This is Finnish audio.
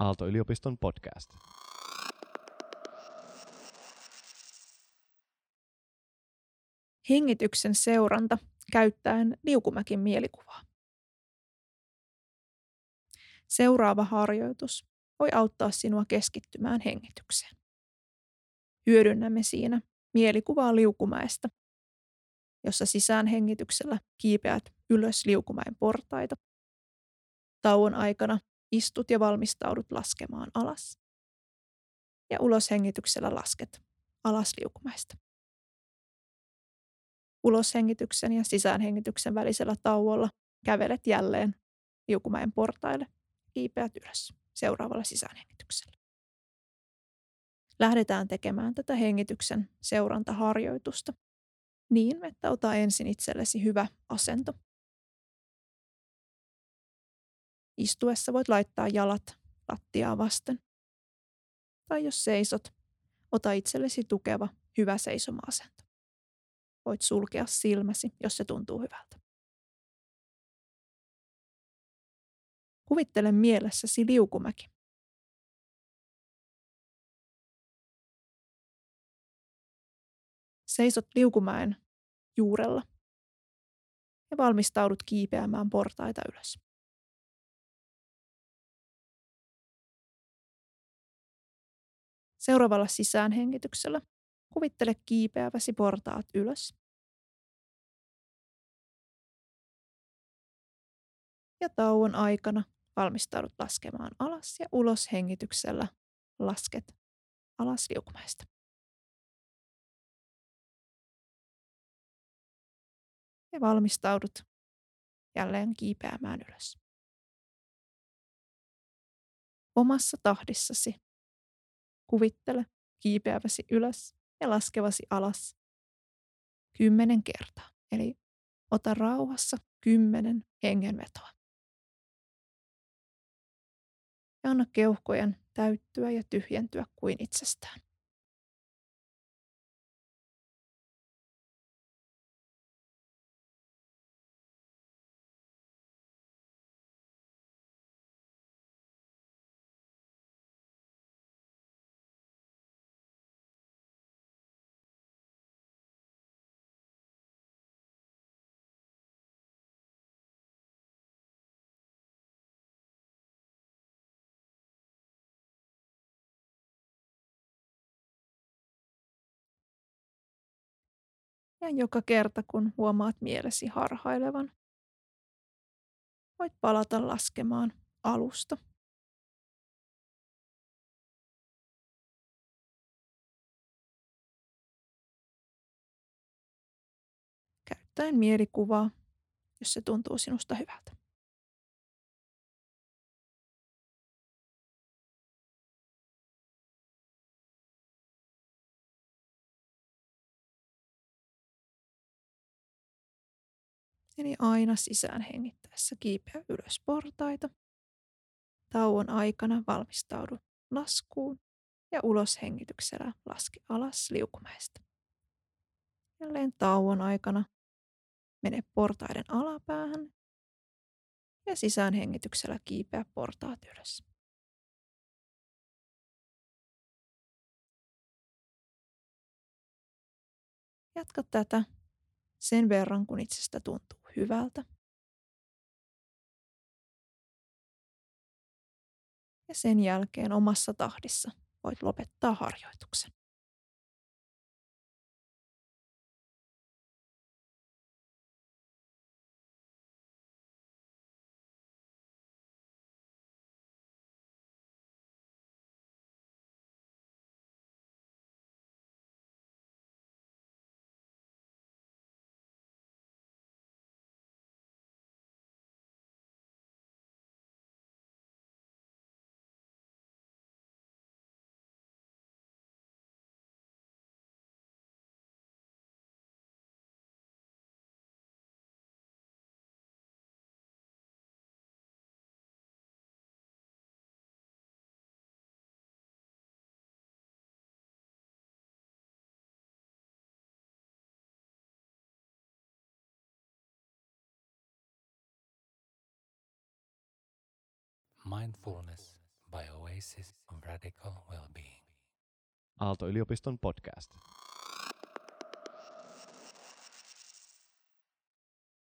Aalto-yliopiston podcast. Hengityksen seuranta käyttäen liukumäkin mielikuvaa. Seuraava harjoitus voi auttaa sinua keskittymään hengitykseen. Hyödynnämme siinä mielikuvaa liukumäestä, jossa sisäänhengityksellä kiipeät ylös liukumäen portaita. Tauon aikana istut ja valmistaudut laskemaan alas. Ja uloshengityksellä lasket alas liukumäestä. Uloshengityksen ja sisäänhengityksen välisellä tauolla kävelet jälleen liukumäen portaille, kiipeät ylös seuraavalla sisäänhengityksellä. Lähdetään tekemään tätä hengityksen seurantaharjoitusta niin, että ota ensin itsellesi hyvä asento. Istuessa voit laittaa jalat lattiaa vasten. Tai jos seisot, ota itsellesi tukeva, hyvä seisoma-asento. Voit sulkea silmäsi, jos se tuntuu hyvältä. Kuvittele mielessäsi liukumäki. Seisot liukumäen juurella ja valmistaudut kiipeämään portaita ylös. Seuraavalla sisäänhengityksellä kuvittele kiipeäväsi portaat ylös. Ja tauon aikana valmistaudut laskemaan alas ja ulos hengityksellä lasket alas liukumäestä. Ja valmistaudut jälleen kiipeämään ylös. Omassa tahdissasi kuvittele kiipeäväsi ylös ja laskevasi alas kymmenen kertaa. Eli ota rauhassa kymmenen hengenvetoa ja anna keuhkojen täyttyä ja tyhjentyä kuin itsestään. Ja joka kerta, kun huomaat mielesi harhailevan, voit palata laskemaan alusta. Käyttäen mielikuvaa, jos se tuntuu sinusta hyvältä. Eli aina sisään hengittäessä kiipeä ylös portaita. Tauon aikana valmistaudu laskuun ja ulos hengityksellä laski alas liukumäestä. Jälleen tauon aikana mene portaiden alapäähän ja sisään hengityksellä kiipeä portaat ylös. Jatka tätä sen verran, kun itsestä tuntuu hyvältä. Ja sen jälkeen omassa tahdissa voit lopettaa harjoituksen. Mindfulness by OA Faces of Radical Wellbeing. Aalto-yliopiston podcast.